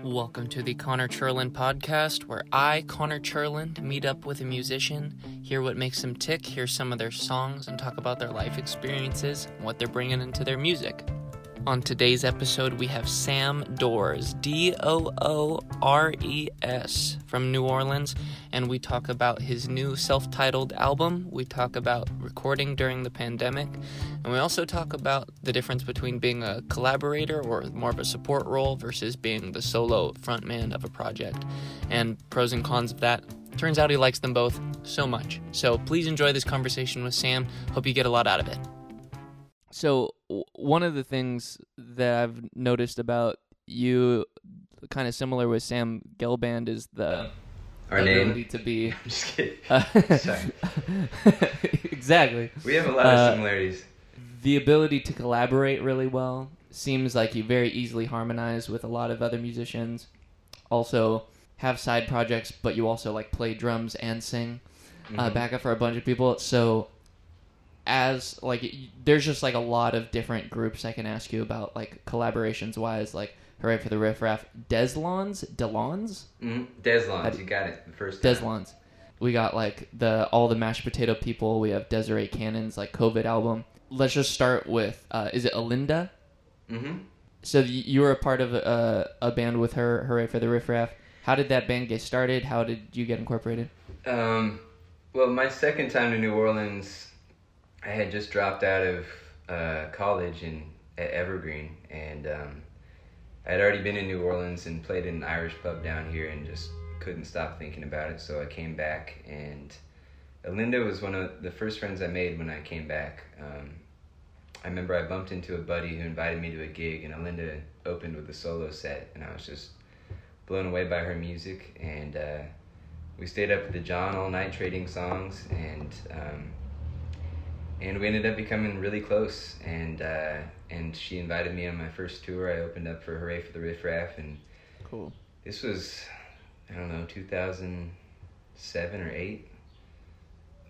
Welcome to the Connor Churland podcast, where I, Connor Churland, meet up with a musician, hear what makes them tick, hear some of their songs, and talk about their life experiences and what they're bringing into their music. On today's episode, we have Sam Doores, D O O R E S, from New Orleans, and we talk about his new self titled album. We talk about recording during the pandemic, and we also talk about the difference between being a collaborator or more of a support role versus being the solo frontman of a project, and pros and cons of that. Turns out he likes them both so much. So please enjoy this conversation with Sam. Hope you get a lot out of it. So one of the things that I've noticed about you, kind of similar with Sam Gelband, is the Our ability name. to be I'm just kidding. uh, Sorry. exactly We have a lot Uh, of similarities. the ability to collaborate really well. Seems like you very easily harmonize with a lot of other musicians. Also have side projects, but you also like play drums and sing uh, Mhm. backup for a bunch of people. So, as like, there's just like a lot of different groups I can ask you about, like collaborations wise. Like, Hurray for the Riff Raff, Deslondes, Delons, Mhm. Deslondes, you got it the first time. Deslondes. We got like the all the mashed potato people. We have Desiree Cannon's like COVID album. Let's just start with uh, is it Alynda? Mm-hmm. So you were a part of a, a band with her, Hurray for the Riff Raff. How did that band get started? How did you get incorporated? Um, well, my second time to New Orleans, I had just dropped out of uh, college in at Evergreen, and um, I had already been in New Orleans and played in an Irish pub down here, and just couldn't stop thinking about it. So I came back, and Linda was one of the first friends I made when I came back. Um, I remember I bumped into a buddy who invited me to a gig, and Alynda opened with a solo set, and I was just blown away by her music. And uh, we stayed up at the John all night trading songs, and um, and we ended up becoming really close. And uh, and she invited me on my first tour. I opened up for Hurray for the Riff Raff, and Cool. this was I don't know 2007 or eight,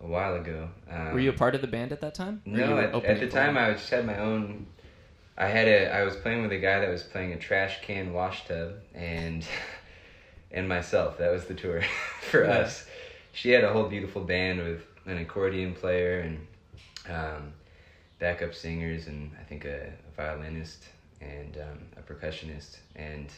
a while ago. Um, Were you a part of the band at that time? No, at, at the time I just had my own. I had a. I was playing with a guy that was playing a trash can wash tub, and and myself. That was the tour for Yeah. us. She had a whole beautiful band with an accordion player and um, backup singers, and I think a, a violinist and um, a percussionist. And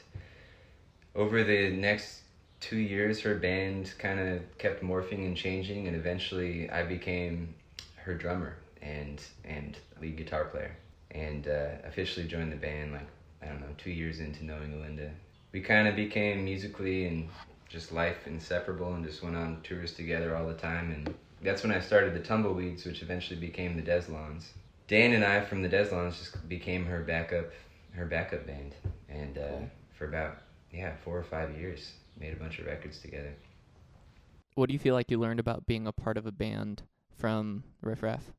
over the next two years, her band kind of kept morphing and changing, and eventually I became her drummer and and lead guitar player, and uh, officially joined the band like I don't know two years into knowing Alynda. We kind of became musically and just life inseparable, and just went on tours together all the time. And that's when I started the Tumbleweeds, which eventually became the Deslondes. Dan and I from the Deslondes just became her backup her backup band, and uh, Cool. for about yeah four or five years made a bunch of records together. What do you feel like you learned about being a part of a band from Riff Raff?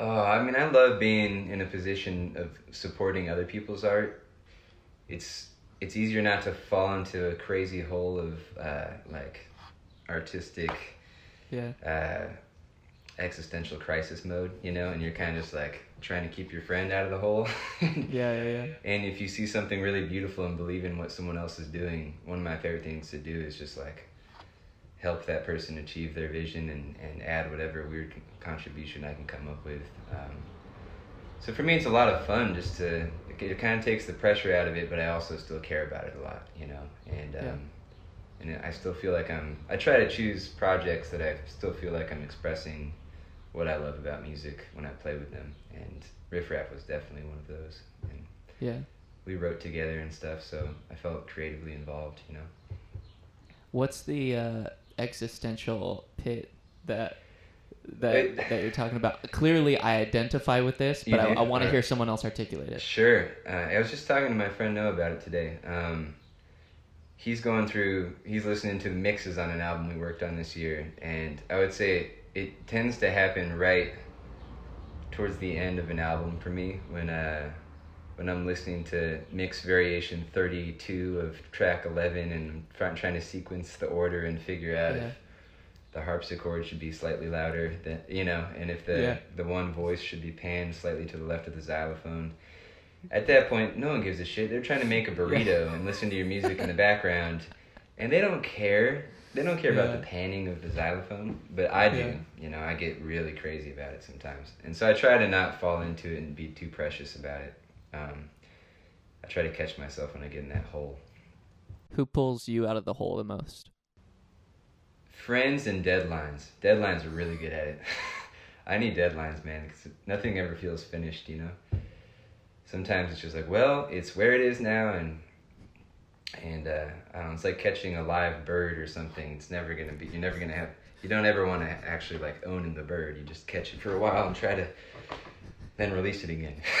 Oh, I mean, I love being in a position of supporting other people's art. It's it's easier not to fall into a crazy hole of uh, like artistic Yeah. uh, existential crisis mode, you know, and you're kind of just like trying to keep your friend out of the hole. Yeah, yeah, yeah. And if you see something really beautiful and believe in what someone else is doing, one of my favorite things to do is just like help that person achieve their vision and, and add whatever weird contribution I can come up with. Um, so for me, it's a lot of fun just to, it kind of takes the pressure out of it, but I also still care about it a lot, you know? And, um, Yeah. And I still feel like I'm, I try to choose projects that I still feel like I'm expressing what I love about music when I play with them. And Riff Raff was definitely one of those. And Yeah. we wrote together and stuff, so I felt creatively involved, you know. What's the uh, existential pit that that It- that you're talking about? Clearly, I identify with this, but I. I want to hear someone else articulate it. Sure. Uh, I was just talking to my friend Noah about it today. Um, he's going through, he's listening to the mixes on an album we worked on this year, and I would say it tends to happen right towards the end of an album for me when uh, when I'm listening to mix variation 32 of track 11 and I'm trying, trying to sequence the order and figure out Yeah. if the harpsichord should be slightly louder than you know and if the Yeah. the one voice should be panned slightly to the left of the xylophone at that point, no one gives a shit. They're trying to make a burrito and listen to your music in the background, and they don't care. They don't care about the panning of the xylophone, but I do. Yeah. You know, I get really crazy about it sometimes, and so I try to not fall into it and be too precious about it. Um, I try to catch myself when I get in that hole. Who pulls you out of the hole the most? Friends and deadlines. Deadlines are really good at it. I need deadlines, man, 'cause nothing ever feels finished, you know. Sometimes it's just like, well, it's where it is now, and and uh, I don't know, it's like catching a live bird or something. It's never gonna be. You're never gonna have. You don't ever want to actually like own the bird. You just catch it for a while and try to then release it again.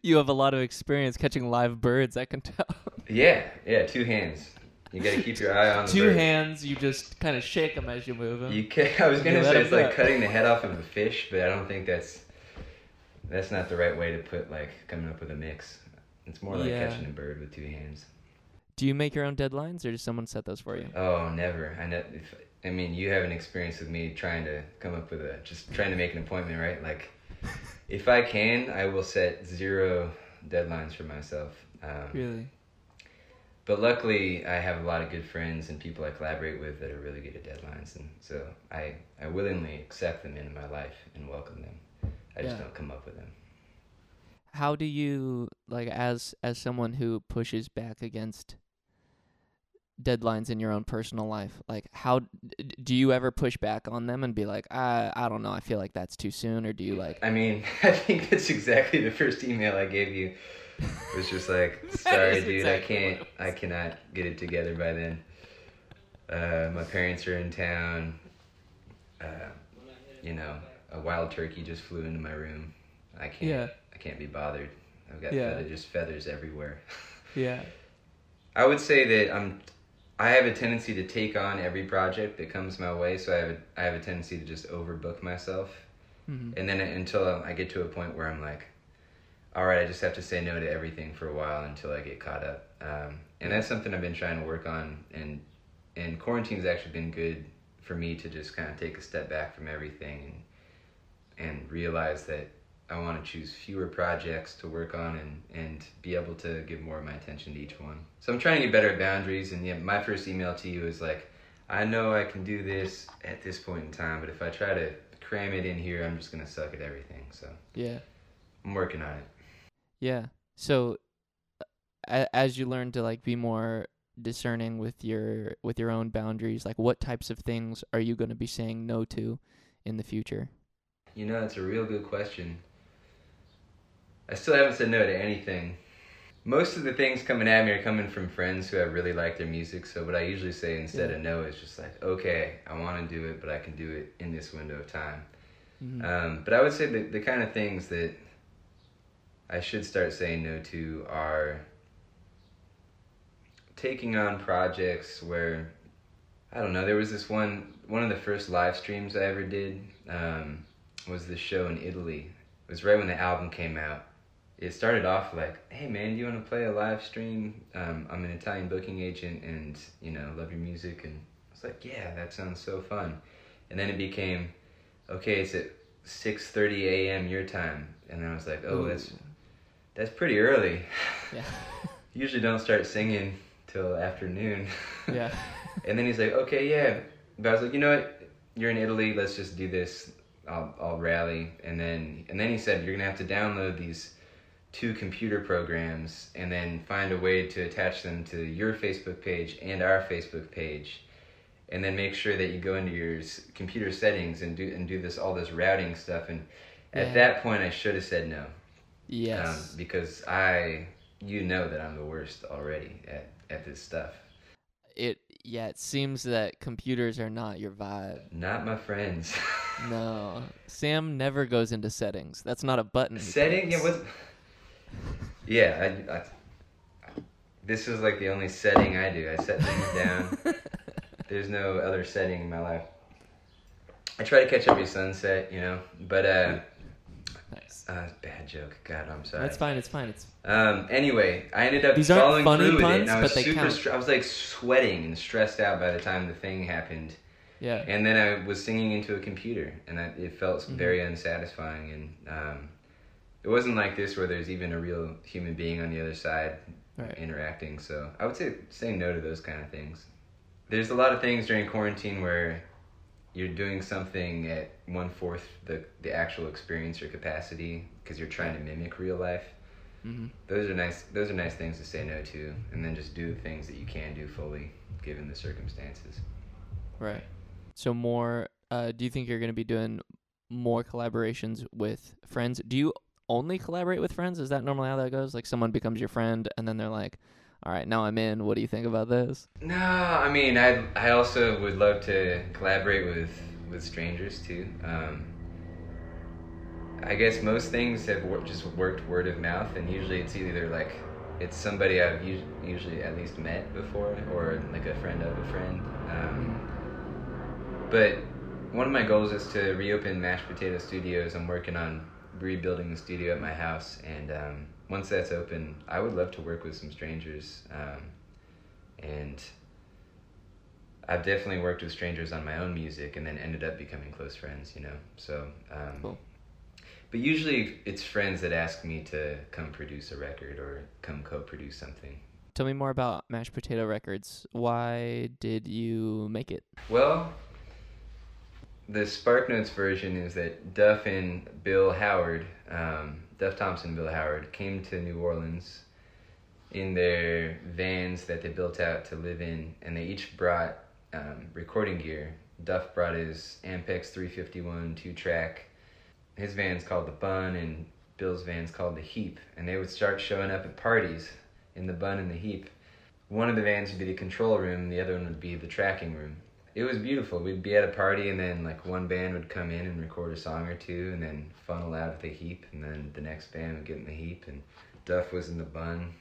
You have a lot of experience catching live birds, I can tell. yeah, yeah. Two hands. You gotta keep your eye on the Two bird. hands, you just kind of shake them as you move them. You can, I was gonna say it's like cutting the head off of a fish, but I don't think that's that's not the right way to put like coming up with a mix. It's more like Yeah. catching a bird with two hands. Do you make your own deadlines, or does someone set those for you? Oh, never. I ne- if, I mean, you have an experience with me trying to come up with a just trying to make an appointment, right? Like, if I can, I will set zero deadlines for myself. Um, Really? But luckily, I have a lot of good friends and people I collaborate with that are really good at deadlines, and so I I willingly accept them into my life and welcome them. I just Yeah. don't come up with them. How do you like as as someone who pushes back against deadlines in your own personal life? Like how d- d- do you ever push back on them and be like, "I I don't know, I feel like that's too soon," or do you like I mean, I think that's exactly the first email I gave you. It was just like, sorry, dude, exactly I can't, I cannot get it together by then. Uh, my parents are in town. Uh, you know, a wild turkey just flew into my room. I can't, Yeah. I can't be bothered. I've got Yeah. feather, just feathers everywhere. Yeah. I would say that I'm I have a tendency to take on every project that comes my way, so I have a I have a tendency to just overbook myself. Mhm. And then until I get to a point where I'm like, all right, I just have to say no to everything for a while until I get caught up. Um, and that's something I've been trying to work on. And and quarantine's actually been good for me to just kind of take a step back from everything and and realize that I want to choose fewer projects to work on and, and be able to give more of my attention to each one. So I'm trying to get better at boundaries. And yeah, my first email to you is like, I know I can do this at this point in time, but if I try to cram it in here, I'm just gonna suck at everything. So Yeah. I'm working on it. Yeah. So a- as you learn to like be more discerning with your with your own boundaries, like what types of things are you going to be saying no to in the future? You know, that's a real good question. I still haven't said no to anything. Most of the things coming at me are coming from friends who I really like their music. So what I usually say instead Yeah. of no is just like, okay, I want to do it, but I can do it in this window of time. Mhm. Um, but I would say the the kind of things that I should start saying no to are taking on projects where I don't know. There was this one one of the first live streams I ever did um, was this show in Italy. It was right when the album came out. It started off like, "Hey man, do you want to play a live stream? Um, I'm an Italian booking agent, and you know, love your music." And I was like, "Yeah, that sounds so fun." And then it became, "Okay, it's at 6:30 a.m. your time," and I was like, "Oh, Ooh. that's that's pretty early. Yeah. Usually don't start singing till afternoon." Yeah. And then he's like, okay, yeah. But I was like, you know what? You're in Italy. Let's just do this. I'll, I'll rally. And then, and then he said, you're gonna have to download these two computer programs and then find a way to attach them to your Facebook page and our Facebook page. And then make sure that you go into your computer settings and do and do this all this routing stuff. And at Yeah. that point, I should have said no yes. um, because I, you know that I'm the worst already at at this stuff. it yeah, it seems that computers are not your vibe. Not my friends. No. Sam never goes into settings. That's not a button. he Setting? Yeah, what? Yeah, I, I, this is like the only setting I do. I set things down. There's no other setting in my life. I try to catch every sunset, you know, but uh, nice. uh bad joke. God, I'm sorry. That's fine. It's fine. It's Um. Anyway, I ended up These aren't following funny through with it, puns, and I was but they super. count. Str- I was like sweating and stressed out by the time the thing happened. yeah. And then I was singing into a computer, and I, it felt Mm-hmm. very unsatisfying. And um, it wasn't like this where there's even a real human being on the other side Right. interacting. So I would say say no to those kind of things. There's a lot of things during quarantine where you're doing something at one fourth the the actual experience or capacity because you're trying to mimic real life. hmm Those are nice. Those are nice things to say no to, and then just do the things that you can do fully given the circumstances. Right. So more. Uh, do you think you're going to be doing more collaborations with friends? Do you only collaborate with friends? Is that normally how that goes? Like someone becomes your friend, and then they're like, "All right, now I'm in. What do you think about this?" No, I mean, I I also would love to collaborate with with strangers too. Um, I guess most things have wor- just worked word of mouth, and usually it's either like it's somebody I've us- usually at least met before, or like a friend of a friend. Um, but one of my goals is to reopen Mashed Potato Studios. I'm working on rebuilding the studio at my house, and um, once that's open, I would love to work with some strangers. Um, and I've definitely worked with strangers on my own music, and then ended up becoming close friends. You know, so. Um, Cool. But usually, it's friends that ask me to come produce a record or come co-produce something. Tell me more about Mashed Potato Records. Why did you make it? Well, the Spark Notes version is that Duff and Bill Howard, um, Duff Thompson Bill Howard, came to New Orleans in their vans that they built out to live in, and they each brought um, recording gear. Duff brought his Ampex 351 two track. His van's called the Bun, and Bill's van's called the Heap, and they would start showing up at parties in the Bun and the Heap. One of the vans would be the control room, the other one would be the tracking room it was beautiful. We'd be at a party, and then like one band would come in and record a song or two, and then funnel out of the heap, and then the next band would get in the heap, and Duff was in the bun,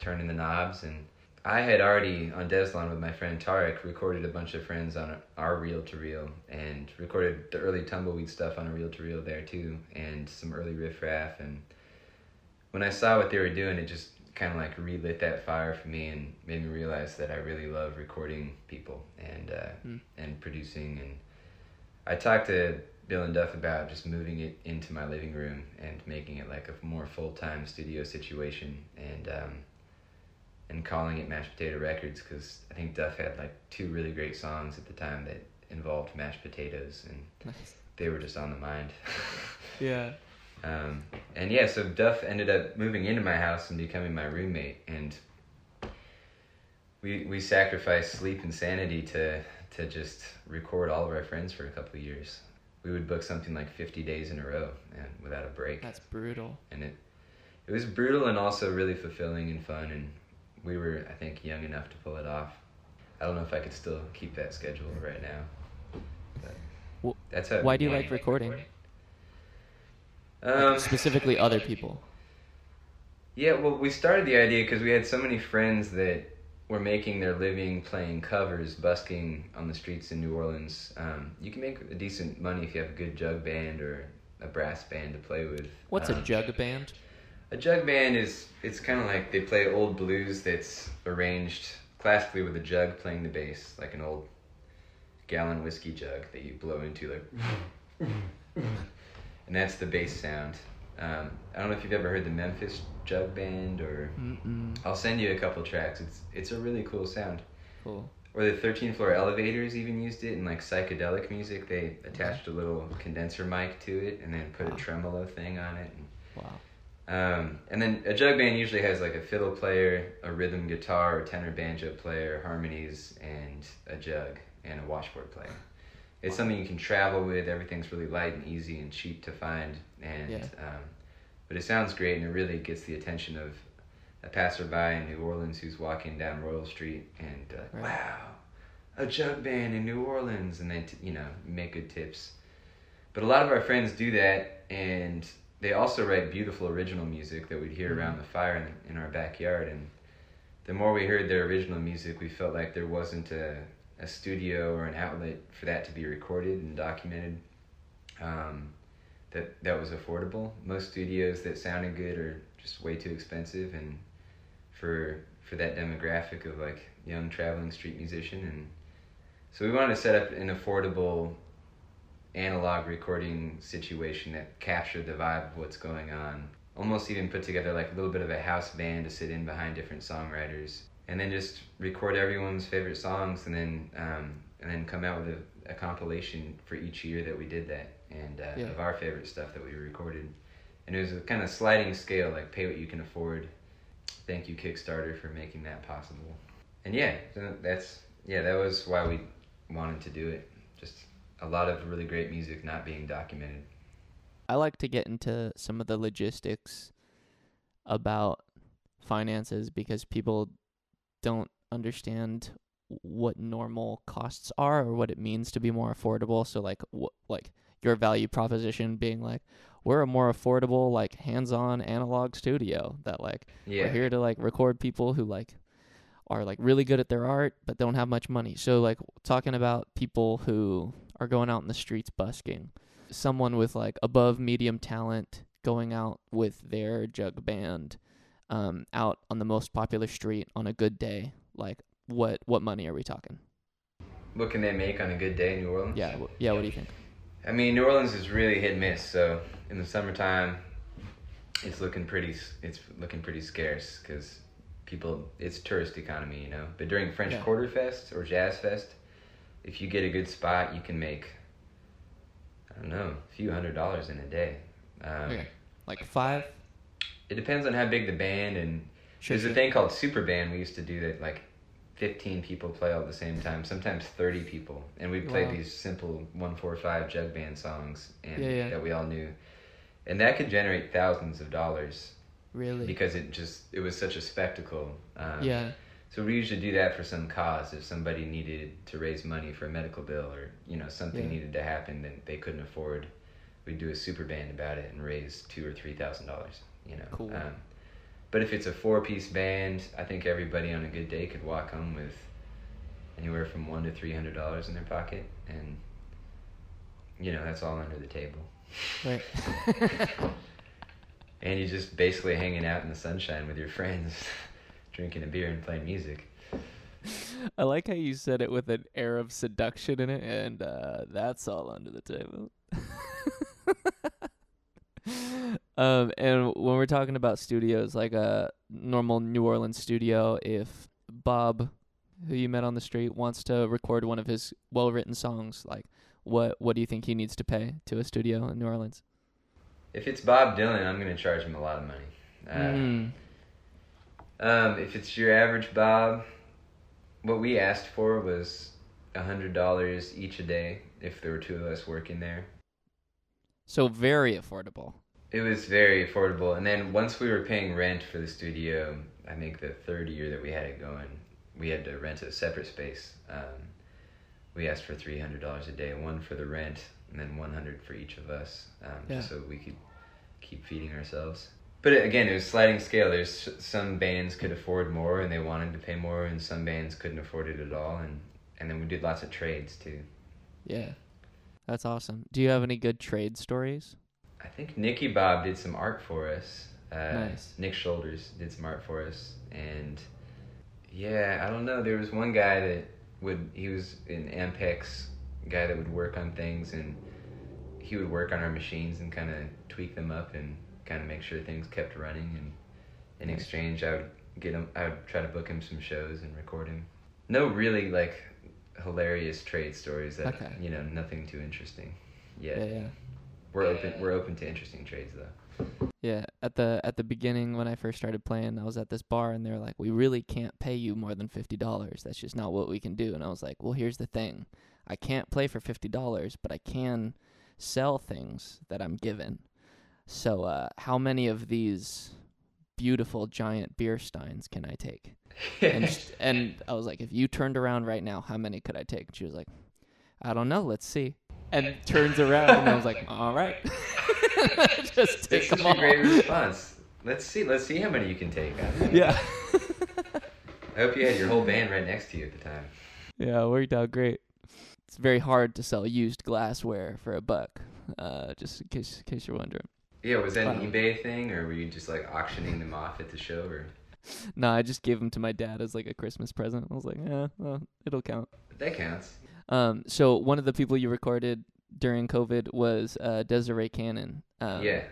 turning the knobs, and I had already on Deslonde with my friend Tarek recorded a bunch of friends on our reel to reel, and recorded the early tumbleweed stuff on a reel to reel there too, and some early riff raff, and when I saw what they were doing, it just kind of like relit that fire for me and made me realize that I really love recording people and uh, Mm. and producing and I talked to Bill and Duff about just moving it into my living room and making it like a more full time studio situation and um, and calling it Mashed Potato Records because I think Duff had like two really great songs at the time that involved mashed potatoes and Nice. they were just on the mind. Yeah. Um, and yeah, so Duff ended up moving into my house and becoming my roommate, and we we sacrificed sleep and sanity to to just record all of our friends for a couple of years. We would book something like fifty days in a row and without a break, That's brutal. and it it was brutal and also really fulfilling and fun, and we were I think young enough to pull it off. I don't know if I could still keep that schedule right now, but Wh- that's how. Why do you like recording? Um, Specifically, other people. Yeah, well, we started the idea because we had so many friends that were making their living playing covers, busking on the streets in New Orleans. Um, you can make a decent money if you have a good jug band or a brass band to play with. What's a Um, jug band? A jug band is it's kind of like they play old blues that's arranged classically with a jug playing the bass, like an old gallon whiskey jug that you blow into, like, and that's the bass sound. Um, I don't know if you've ever heard the Memphis Jug Band, or Mm-mm. I'll send you a couple tracks. It's it's a really cool sound. Cool. Or the 13th floor elevators even used it in like psychedelic music. They attached a little condenser mic to it and then put Wow. a tremolo thing on it. Wow. Um, and then a jug band usually has like a fiddle player, a rhythm guitar, or tenor banjo player, harmonies, and a jug and a washboard player. It's something you can travel with. Everything's really light and easy and cheap to find, and Yeah. um, but it sounds great and it really gets the attention of a passerby in New Orleans who's walking down Royal Street and uh, Right. wow, a jug band in New Orleans, and they t- you know make good tips. But a lot of our friends do that, and they also write beautiful original music that we'd hear around the fire in, in our backyard. And the more we heard their original music, we felt like there wasn't a, a studio or an outlet for that to be recorded and documented. Um, that that was affordable. Most studios that sounded good are just way too expensive, and for for that demographic of like young traveling street musician, and so we wanted to set up an affordable analog recording situation that captured the vibe of what's going on almost even put together like a little bit of a house band to sit in behind different songwriters, and then just record everyone's favorite songs, and then um, and then come out with a, a compilation for each year that we did that, and uh, Yeah. of our favorite stuff that we recorded. And it was a kind of sliding scale, like pay what you can afford. Thank you Kickstarter for making that possible. And yeah, that's yeah, that was why we wanted to do it. Just a lot of really great music not being documented. I like to get into some of the logistics about finances because people don't understand what normal costs are or what it means to be more affordable. So like like your value proposition being like we're a more affordable like hands-on analog studio that like Yeah. we're here to like record people who like are like really good at their art but don't have much money. So like talking about people who are going out in the streets busking. Someone with like above medium talent going out with their jug band um out on the most popular street on a good day. Like what what money are we talking? What can they make on a good day in New Orleans? Yeah, wh- yeah, what do you think? I mean, New Orleans is really hit and miss. So in the summertime, it's looking pretty. It's looking pretty scarce because people. It's tourist economy, you know. But during French Yeah. Quarter Fest or Jazz Fest, if you get a good spot, you can make. I don't know, a few hundred dollars in a day. Um, Okay. Like 5? It depends on how big the band and Sure. There's sure. a thing called super band. We used to do that like 15 people play all at the same time, sometimes 30 people. And we played Wow. these simple 145 jug band songs and Yeah, yeah. that we all knew. And that could generate thousands of dollars Really? because it just it was such a spectacle. Um, yeah. So we usually do that for some cause if somebody needed to raise money for a medical bill or you know something Yeah. needed to happen that they couldn't afford. We'd do a super band about it and raise two or three thousand dollars. You know. Cool. Um, but if it's a four-piece band, I think everybody on a good day could walk home with anywhere from one to three hundred dollars in their pocket, and you know that's all under the table. Right. And you're just basically hanging out in the sunshine with your friends, drinking a beer and playing music. I like how you said it with an air of seduction in it, and uh, that's all under the table. um, and when we're talking about studios, like a normal New Orleans studio, if Bob, who you met on the street, wants to record one of his well-written songs, like what what do you think he needs to pay to a studio in New Orleans? If it's Bob Dylan, I'm gonna charge him a lot of money. Uh, Mm. Um, if it's your average Bob, what we asked for was a hundred dollars each a day if there were two of us working there. So very affordable. It was very affordable, and then once we were paying rent for the studio, I think the third year that we had it going, we had to rent a separate space. Um, we asked for three hundred dollars a day, one for the rent, and then one hundred for each of us, um, Yeah. just so we could keep feeding ourselves. But again, it was sliding scale. There's some bands could afford more and they wanted to pay more, and some bands couldn't afford it at all. And and then we did lots of trades too. Yeah. That's awesome. Do you have any good trade stories? I think Nicky Bob did some art for us. Uh, Nice. Nick Shoulders did some art for us, and yeah, I don't know. There was one guy that would he was an Ampex guy that would work on things, and he would work on our machines and kind of tweak them up and kind of make sure things kept running. And in Nice. exchange, I would get him. I would try to book him some shows and record him. No, really like hilarious trade stories. That Okay. you know, nothing too interesting. Yeah, yet. yeah. We're open. We're open to interesting trades though. Yeah, at the at the beginning when I first started playing, I was at this bar and they were like, "We really can't pay you more than fifty dollars. That's just not what we can do." And I was like, "Well, here's the thing: I can't play for fifty dollars, but I can sell things that I'm given. So, uh, how many of these beautiful giant beer steins can I take?" And and I was like, "If you turned around right now, how many could I take?" And she was like, "I don't know. Let's see." And turns around and I was like, "All right." just take such them a all. great response. Let's see. Let's see how many you can take. Yeah. I hope you had your whole band right next to you at the time. yeah, it worked out great. It's very hard to sell used glassware for a buck. Uh, just in case, in case you're wondering. Yeah, was that an Wow. eBay thing, or were you just like auctioning them off at the show? Or No, I just gave them to my dad as like a Christmas present. I was like, yeah, well, it'll count. that counts. Um, so one of the people you recorded during COVID was uh, Desiree Cannon. Um, yeah,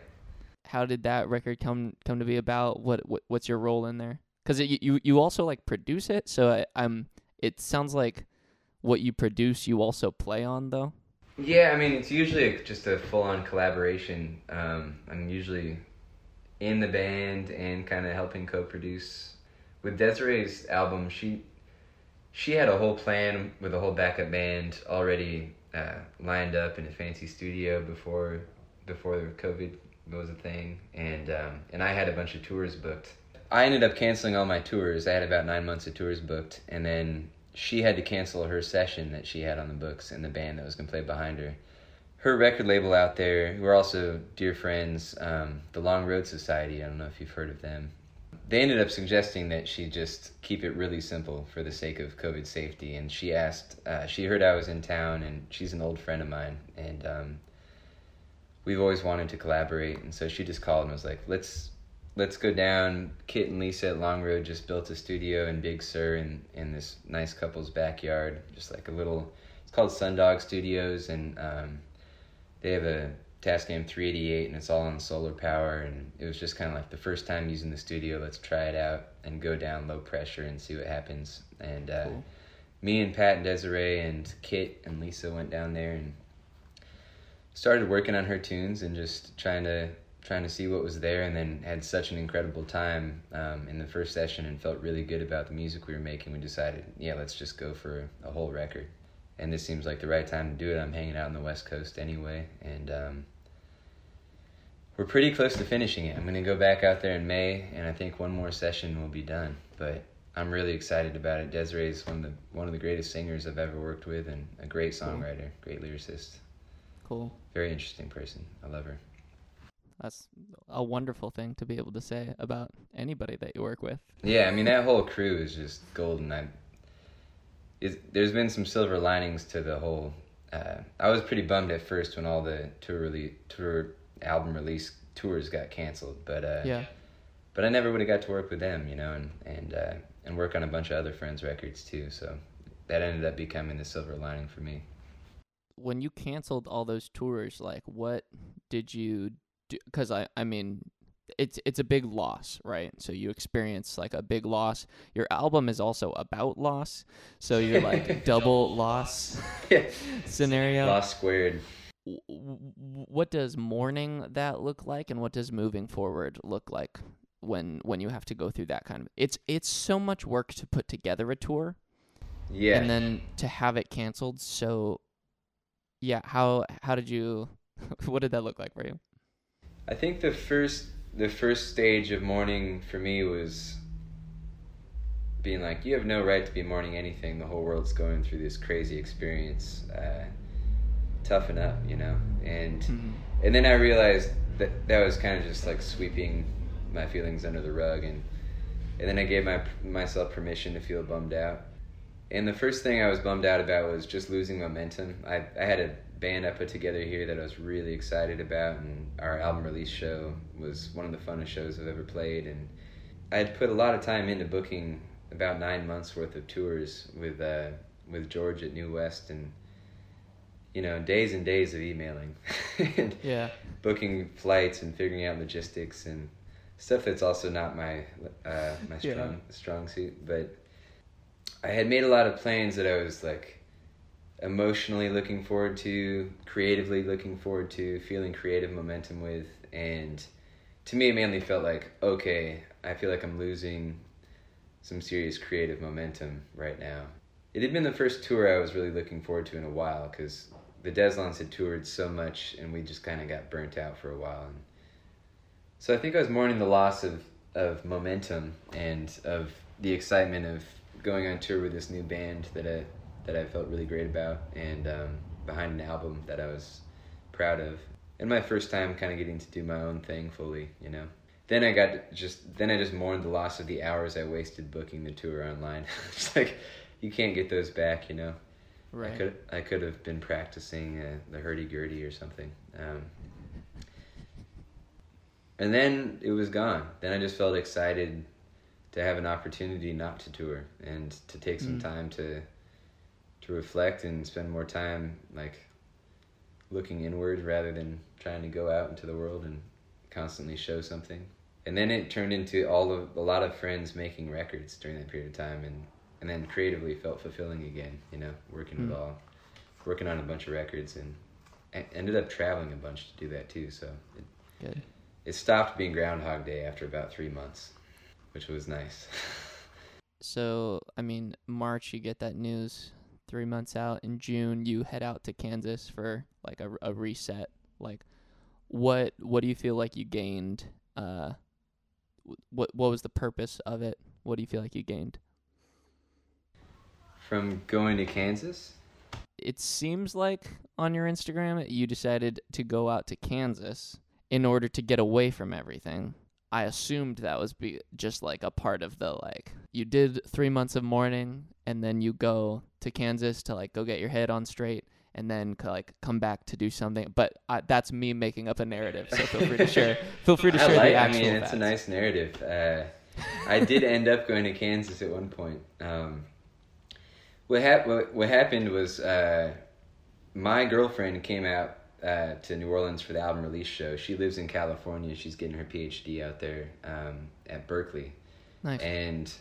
how did that record come come to be about? What, what what's your role in there? Because you, you you also like produce it, so I, I'm. It sounds like what you produce, you also play on though. Yeah, I mean it's usually just a full on collaboration. Um, I'm usually in the band and kind of helping co-produce. With Desiree's album, she she had a whole plan with a whole backup band already uh, lined up in a fancy studio before before COVID was a thing, and um, and I had a bunch of tours booked. I ended up canceling all my tours. I had about nine months of tours booked, and then she had to cancel her session that she had on the books and the band that was gonna play behind her. Her record label out there, who are also dear friends, um, the Long Road Society. I don't know if you've heard of them. They ended up suggesting that she just keep it really simple for the sake of COVID safety. And she asked, uh, she heard I was in town, and she's an old friend of mine, and um, we've always wanted to collaborate. And so she just called and was like, "Let's let's go down. Kit and Lisa at Long Road just built a studio in Big Sur in, in this nice couple's backyard, just like a little. It's called Sundog Studios, and um, they have a Tascam 388, and it's all on solar power. And it was just kind of like the first time using the studio. Let's try it out and go down low pressure and see what happens. And uh, Cool. me and Pat and Desiree and Kit and Lisa went down there and started working on her tunes and just trying to trying to see what was there and then had such an incredible time um, in the first session and felt really good about the music we were making we decided yeah let's just go for a whole record. And this seems like the right time to do it. I'm hanging out on the west coast anyway and um, we're pretty close to finishing it. I'm going to go back out there in may and i think one more session will be done. But i'm really excited about it. Desiree is one of the one of the greatest singers i've ever worked with and a great songwriter great lyricist. Cool. very interesting person. I love her That's a wonderful thing to be able to say about anybody that you work with. Yeah, I mean that whole crew is just golden. I, is there's been some silver linings to the whole. Uh, I was pretty bummed at first when all the tour rele- tour album release tours got canceled, but uh, Yeah. but I never would have got to work with them, you know, and and uh, and work on a bunch of other friends' records too. So that ended up becoming the silver lining for me. When you canceled all those tours, like what did you? Because I, I mean, it's it's a big loss, right? So you experience like a big loss. Your album is also about loss, so you're like double loss scenario. Loss squared. what does mourning that look like and what does moving forward look like when when you have to go through that kind of it's it's so much work to put together a tour Yeah. and then to have it canceled so yeah how how did you what did that look like for you I think the first the first stage of mourning for me was being like, you have no right to be mourning anything. The whole world's going through this crazy experience. Uh, toughen up, you know. And and then I realized that that was kind of just like sweeping my feelings under the rug, and and then I gave my myself permission to feel bummed out. And the first thing I was bummed out about was just losing momentum. I I had a band I put together here that I was really excited about, and our album release show was one of the funnest shows I've ever played. And I had put a lot of time into booking about nine months worth of tours with uh, with George at New West, and you know days and days of emailing and yeah booking flights and figuring out logistics and stuff that's also not my uh, my Yeah. strong strong suit. But I had made a lot of plans that I was like emotionally looking forward to, creatively looking forward to, feeling creative momentum with, and to me it mainly felt like okay, I feel like I'm losing some serious creative momentum right now. It had been the first tour I was really looking forward to in a while because the Deslondes had toured so much and we just kind of got burnt out for a while. And so I think I was mourning the loss of, of momentum and of the excitement of going on tour with this new band that I that I felt really great about and um, behind an album that I was proud of. And my first time kind of getting to do my own thing fully, you know. Then I got just then I just mourned the loss of the hours I wasted booking the tour online. it's like you can't get those back, you know. Right. I could I could have been practicing uh, the hurdy gurdy or something. Um, and then it was gone. Then I just felt excited to have an opportunity not to tour and to take some Mm. time to to reflect and spend more time like looking inward rather than trying to go out into the world and constantly show something. And then it turned into all of a lot of friends making records during that period of time, and and then creatively felt fulfilling again. You know, working with Hmm. all, working on a bunch of records, and I ended up traveling a bunch to do that too. So it, Good. it stopped being Groundhog Day after about three months, which was nice. So, I mean, March you get that news. Three months out in June, you head out to Kansas for like a, a reset. Like, what what do you feel like you gained? Uh, what what was the purpose of it? What do you feel like you gained? From going to Kansas, It seems like on your Instagram you decided to go out to Kansas in order to get away from everything. I assumed that was be just like a part of the like you did 3 months of mourning and then you go to Kansas to like go get your head on straight and then like come back to do something but I, that's me making up a narrative so feel free to share feel free to I share like. the I mean, it's facts. a nice narrative. Uh, I did end up going to Kansas at one point. Um, what, hap- what what happened was uh, my girlfriend came out uh, to New Orleans for the album release show. She lives in California. She's getting her PhD out there um, at Berkeley, nice. and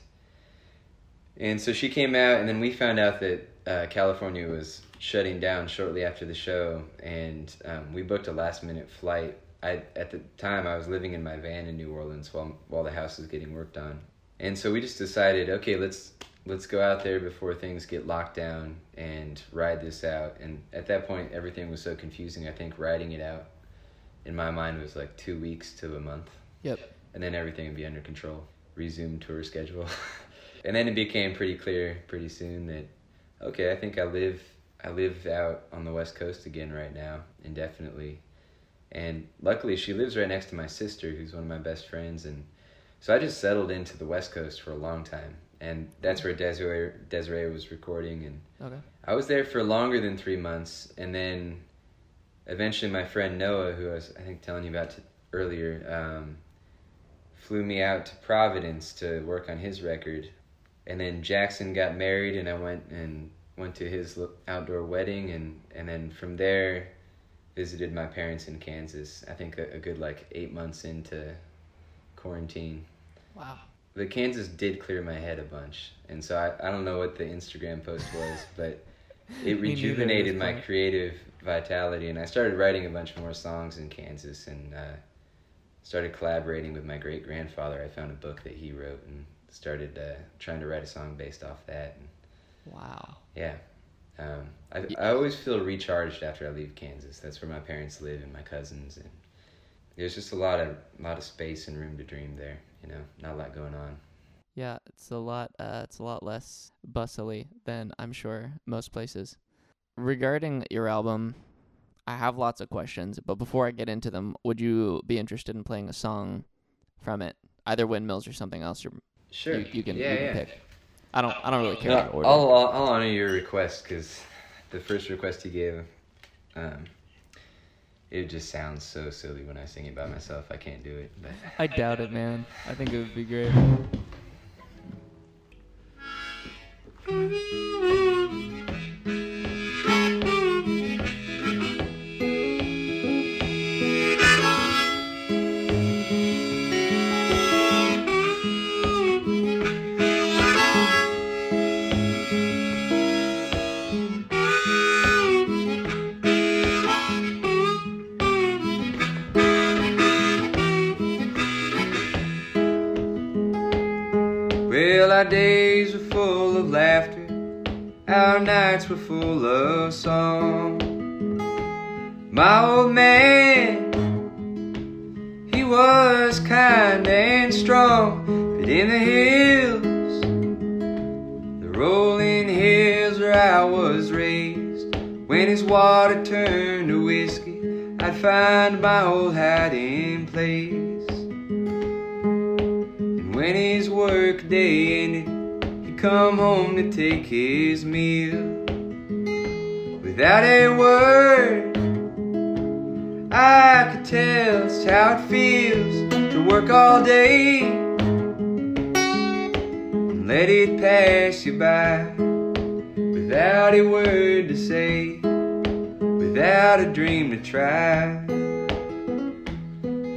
and so she came out, and then we found out that uh, California was shutting down shortly after the show, and um, we booked a last minute flight. I at the time I was living in my van in New Orleans while while the house was getting worked on, and so we just decided, okay, let's let's go out there before things get locked down and ride this out. And at that point, everything was so confusing. I think riding it out in my mind was like two weeks to a month Yep. and then everything would be under control. Resume tour schedule. and then it became pretty clear pretty soon that okay, I think I live I live out on the west coast again right now, indefinitely. And luckily she lives right next to my sister who's one of my best friends and so I just settled into the west coast for a long time. And that's where Desiree Desiree was recording and Okay. I was there for longer than three months, and then eventually my friend Noah, who I was I think telling you about t- earlier, um, flew me out to Providence to work on his record, and then Jackson got married, and I went and went to his outdoor wedding, and and then from there visited my parents in Kansas. I think a, a good like eight months into quarantine Wow. The Kansas did clear my head a bunch, and so I, I don't know what the Instagram post was, but it Me neither at rejuvenated my creative vitality, and I started writing a bunch more songs in Kansas, and uh, started collaborating with my great grandfather. I found a book that he wrote, and started uh, trying to write a song based off that. And Wow. yeah, um, I I always feel recharged after I leave Kansas. That's where my parents live and my cousins, and there's just a lot of lot of space and room to dream there. You know, not a lot going on. Yeah, it's a lot. Uh, it's a lot less bustly than I'm sure most places. Regarding your album, I have lots of questions, but before I get into them, would you be interested in playing a song from it, either Windmills or something else? You're, Sure. You, you can, yeah, you can yeah. pick. I don't. I don't really care. No, order. I'll, I'll I'll honor your request because the first request you gave, um, it just sounds so silly when I sing it by myself. I can't do it. But I doubt it, man. I think it would be great.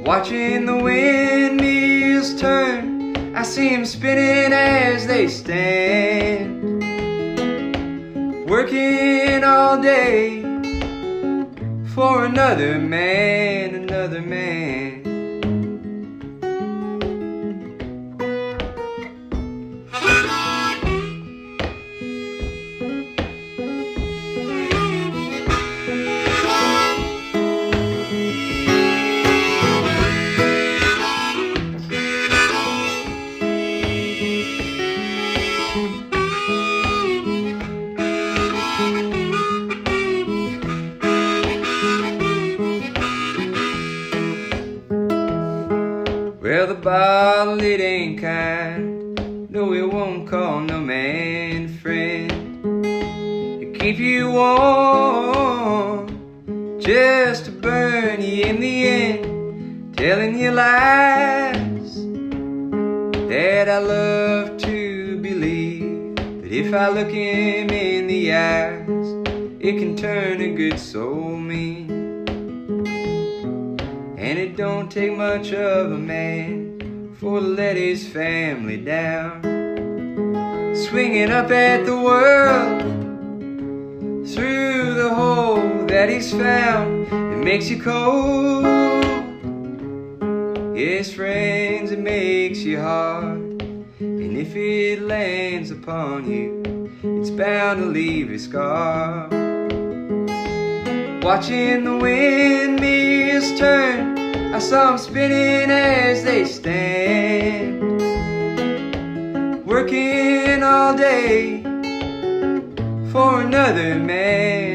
Watching the windmills turn, I see them spinning as they stand. Working all day for another man, scar. Watching the windmills turn, I saw them spinning as they stand. Working all day for another man,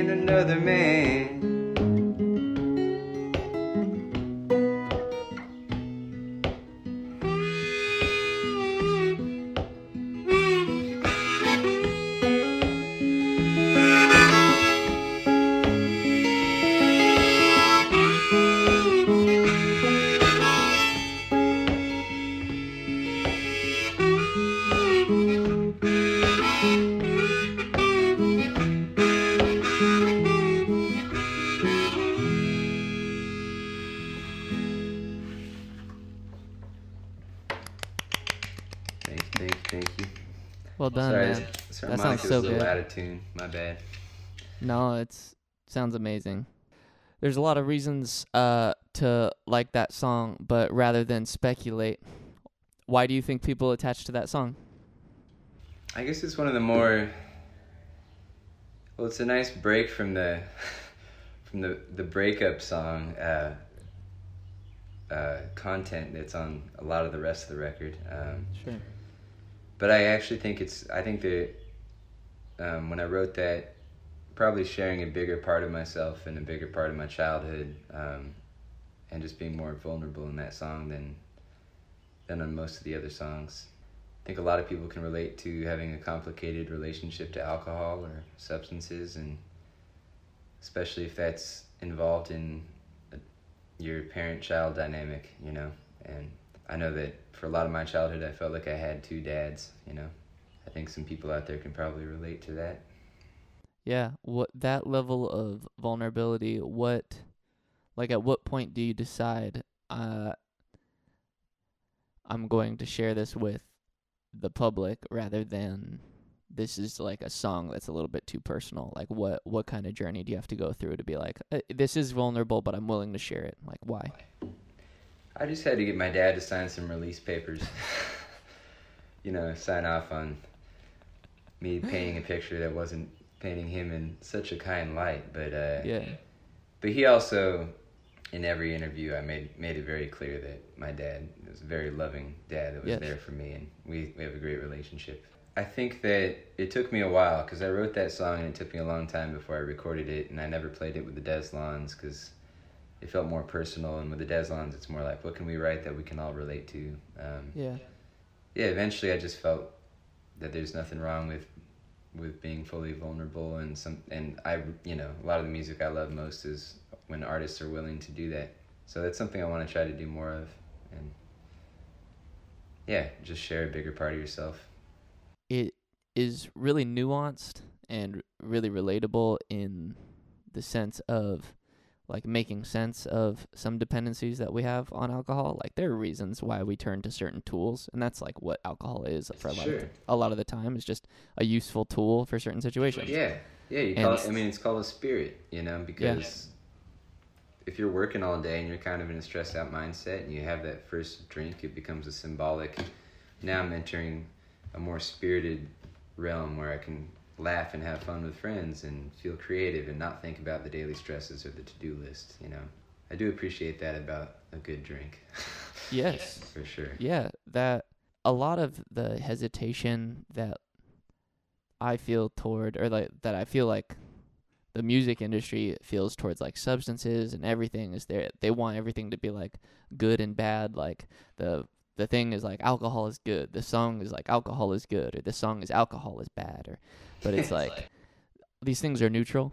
so a little good. out of tune. My bad. No, it's sounds amazing. There's a lot of reasons uh to like that song, but rather than speculate, why do you think people attach to that song? I guess it's one of the more. Well, it's a nice break from the, from the the breakup song uh, uh, content that's on a lot of the rest of the record. Um, Sure. but I actually think it's. I think that um, when I wrote that, probably sharing a bigger part of myself and a bigger part of my childhood, um, and just being more vulnerable in that song than than on most of the other songs. I think a lot of people can relate to having a complicated relationship to alcohol or substances, and especially if that's involved in a, your parent-child dynamic, you know. And I know that for a lot of my childhood, I felt like I had two dads, you know. I think some people out there can probably relate to that. Yeah, what that level of vulnerability, what like at what point do you decide uh I'm going to share this with the public rather than this is like a song that's a little bit too personal. Like what what kind of journey do you have to go through to be like uh, this is vulnerable but I'm willing to share it? Like why? I just had to get my dad to sign some release papers. you know, sign off on me painting a picture that wasn't painting him in such a kind light. But uh, Yeah. but he also, in every interview, I made made it very clear that my dad was a very loving dad that was Yes. there for me, and we we have a great relationship. I think that it took me a while because I wrote that song and it took me a long time before I recorded it, and I never played it with the Deslondes because it felt more personal. And with the Deslondes, it's more like, what can we write that we can all relate to? Um, Yeah. yeah, eventually I just felt that there's nothing wrong with with being fully vulnerable and some and I you know a lot of the music I love most is when artists are willing to do that. So that's something I want to try to do more of and yeah, just share a bigger part of yourself. it is really nuanced and really relatable in the sense of like making sense of some dependencies that we have on alcohol. Like there are reasons why we turn to certain tools, and that's like what alcohol is for a lot of Sure. the, a lot of the time is just a useful tool for certain situations. Yeah, yeah. You call it, I mean, it's called a spirit, you know, because if you're working all day and you're kind of in a stressed out mindset, and you have that first drink, it becomes a symbolic. Now I'm entering a more spirited realm where I can laugh and have fun with friends and feel creative and not think about the daily stresses or the to-do list. You know, I do appreciate that about a good drink. Yes. for sure. Yeah, that a lot of the hesitation that I feel toward or like that I feel like the music industry feels towards like substances and everything is there they want everything to be like good and bad like the the thing is like alcohol is good the song is like alcohol is good or the song is alcohol is bad or but it's like these things are neutral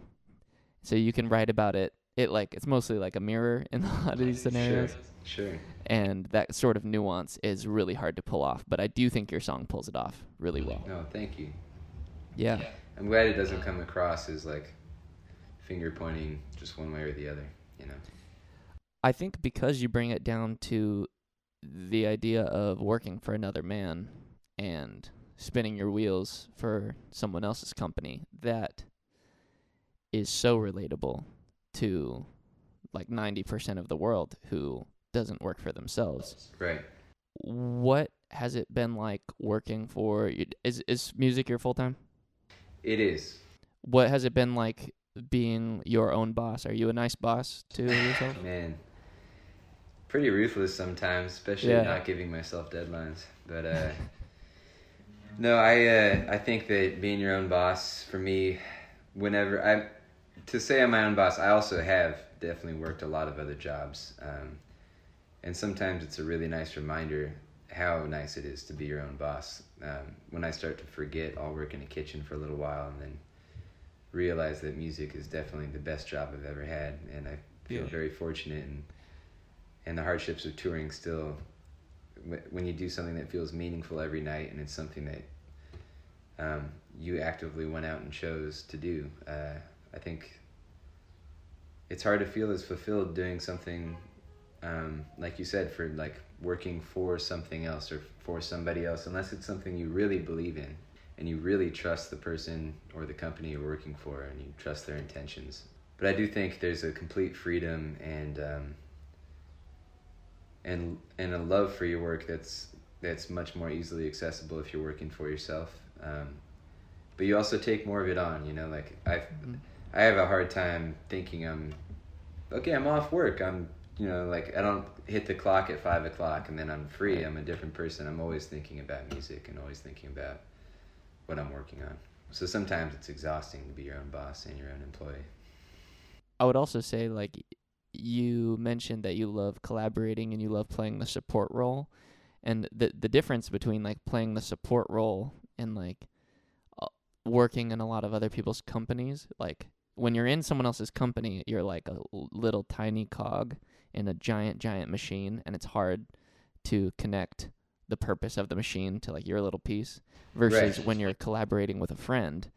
so you can write about it it like it's mostly like a mirror in a lot of these scenarios Sure. Sure. and that sort of nuance is really hard to pull off but i do think your song pulls it off really well No, thank you. yeah I'm glad it doesn't come across as like finger pointing just one way or the other, you know. i think because you bring it down to the idea of working for another man and spinning your wheels for someone else's company that is so relatable to like 90% of the world who doesn't work for themselves Right. what has it been like working for is is music your full time It is. what has it been like being your own boss? Are you a nice boss to yourself? Man. Pretty ruthless sometimes, especially Yeah. not giving myself deadlines. But uh No, I uh I think that being your own boss for me whenever I to say I'm my own boss, I also have definitely worked a lot of other jobs. Um and sometimes it's a really nice reminder how nice it is to be your own boss. Um, when I start to forget, I'll work in a kitchen for a little while and then realize that music is definitely the best job I've ever had, and I feel Yeah. very fortunate. And and the hardships of touring still, when you do something that feels meaningful every night, and it's something that um, you actively went out and chose to do, uh, I think it's hard to feel as fulfilled doing something um, like you said, for like working for something else or for somebody else, unless it's something you really believe in and you really trust the person or the company you're working for and you trust their intentions. But I do think there's a complete freedom and um, and and a love for your work that's that's much more easily accessible if you're working for yourself. Um, but you also take more of it on, you know. Like I, I have a hard time thinking I'm okay. I'm off work. I'm you know, like I don't hit the clock at five o'clock and then I'm free. I'm a different person. I'm always thinking about music and always thinking about what I'm working on. So sometimes it's exhausting to be your own boss and your own employee. I would also say like you mentioned that you love collaborating and you love playing the support role and the the difference between like playing the support role and like uh, working in a lot of other people's companies like when you're in someone else's company you're like a little tiny cog in a giant giant machine and it's hard to connect the purpose of the machine to like your little piece versus Right. when you're collaborating with a friend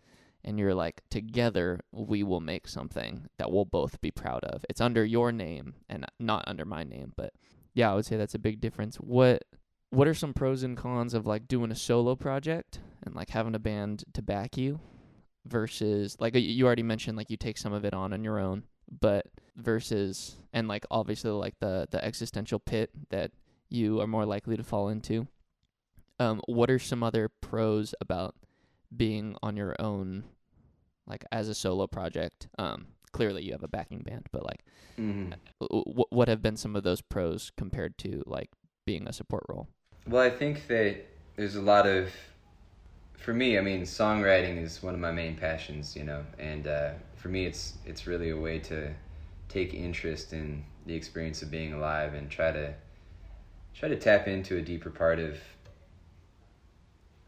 and you're like together we will make something that we'll both be proud of. It's under your name and not under my name but yeah i would say that's a big difference. What what are some pros and cons of like doing a solo project and like having a band to back you versus like you already mentioned like you take some of it on on your own but versus and like obviously like the the existential pit that you are more likely to fall into um what are some other pros about being on your own like as a solo project um clearly you have a backing band but like Mm-hmm. what what have been some of those pros compared to like being a support role Well, I think that there's a lot of, for me, I mean, songwriting is one of my main passions, you know, and uh, for me, it's it's really a way to take interest in the experience of being alive and try to try to tap into a deeper part of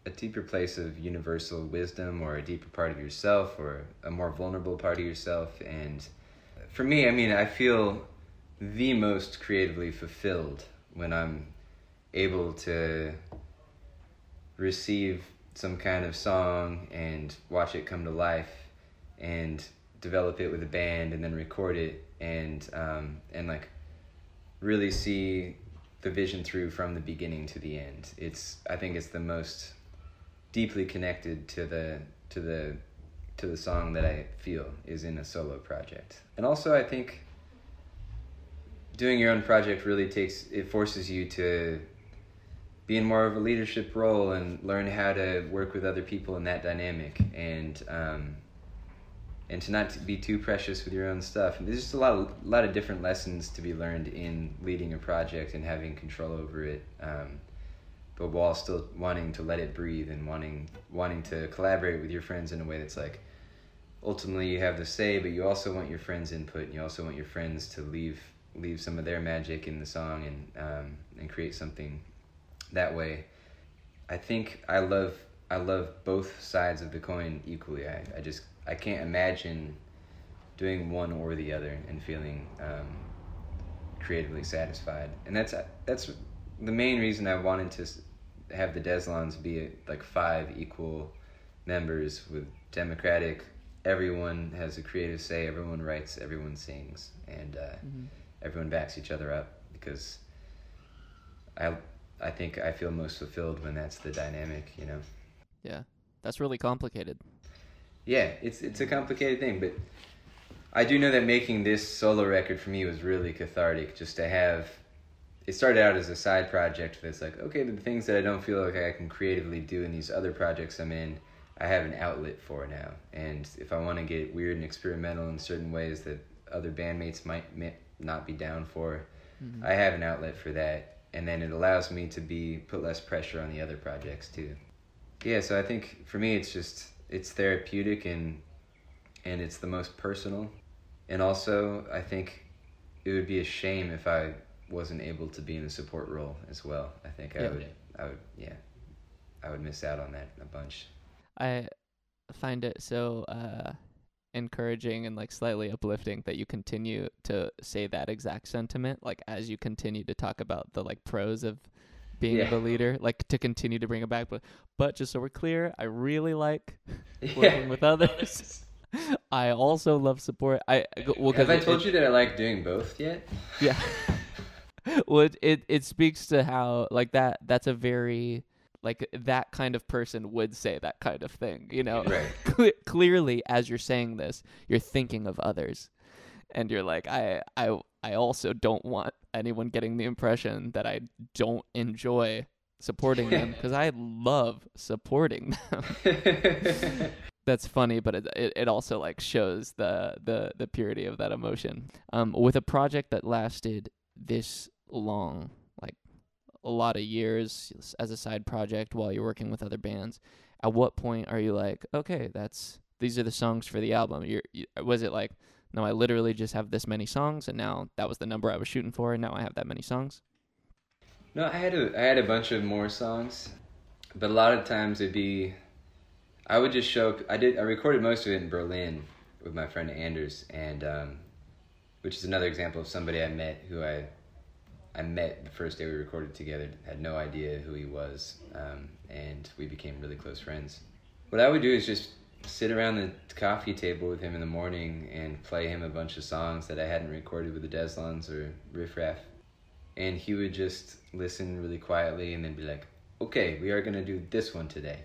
a deeper place of universal wisdom or a deeper part of yourself or a more vulnerable part of yourself and for me i mean i feel the most creatively fulfilled when i'm able to receive some kind of song and watch it come to life and develop it with a band and then record it and um, and like really see the vision through from the beginning to the end. It's I think it's the most deeply connected to the to the to the song that I feel is in a solo project. And also I think doing your own project really takes it forces you to be in more of a leadership role and learn how to work with other people in that dynamic and um, and to not be too precious with your own stuff. And there's just a lot of a lot of different lessons to be learned in leading a project and having control over it. Um, but while still wanting to let it breathe and wanting wanting to collaborate with your friends in a way that's like ultimately you have the say, but you also want your friends' input and you also want your friends to leave leave some of their magic in the song and um, and create something that way. I think I love I love both sides of the coin equally. I, I just I can't imagine doing one or the other and feeling um, creatively satisfied. And that's that's the main reason I wanted to have the Deslondes be like five equal members with democratic. Everyone has a creative say. Everyone writes. Everyone sings, and uh, mm-hmm. everyone backs each other up because I I think I feel most fulfilled when that's the dynamic. You know. Yeah, that's really complicated. Yeah, it's it's a complicated thing, but I do know that making this solo record for me was really cathartic. Just to have, it started out as a side project that's like, okay, the things that I don't feel like I can creatively do in these other projects I'm in, I have an outlet for now. And if I want to get weird and experimental in certain ways that other bandmates might, might not be down for, mm-hmm. I have an outlet for that. And then it allows me to be put less pressure on the other projects too. Yeah, so I think for me it's just it's therapeutic and and it's the most personal. And also, I think it would be a shame if I wasn't able to be in a support role as well. I think I would I would yeah. I would miss out on that a bunch. I find it so uh encouraging and like slightly uplifting that you continue to say that exact sentiment like as you continue to talk about the like pros of being yeah. the leader, like to continue to bring it back. But but just so we're clear, I really like working yeah. with others. I also love support. I well, have I told it, you that I like doing both yet? Yeah. well, it, it speaks to how like that. That's a very like that kind of person would say that kind of thing. You know, right. clearly, as you're saying this, you're thinking of others, and you're like, I I I also don't want anyone getting the impression that I don't enjoy supporting them because I love supporting them. That's funny, but it, it, it also like shows the the the purity of that emotion. Um, with a project that lasted this long, like a lot of years as a side project while you're working with other bands, at what point are you like, okay, that's these are the songs for the album? You're, you, was it like no, I literally just have this many songs, and now that was the number I was shooting for, and now I have that many songs. No, I had a I had a bunch of more songs, but a lot of times it'd be, I would just show up. I did I recorded most of it in Berlin with my friend Anders, and um, which is another example of somebody I met who I I met the first day we recorded together. Had no idea who he was, um, and we became really close friends. What I would do is just sit around the coffee table with him in the morning and play him a bunch of songs that I hadn't recorded with the Deslondes or Riff Raff. And he would just listen really quietly and then be like, okay, we are going to do this one today.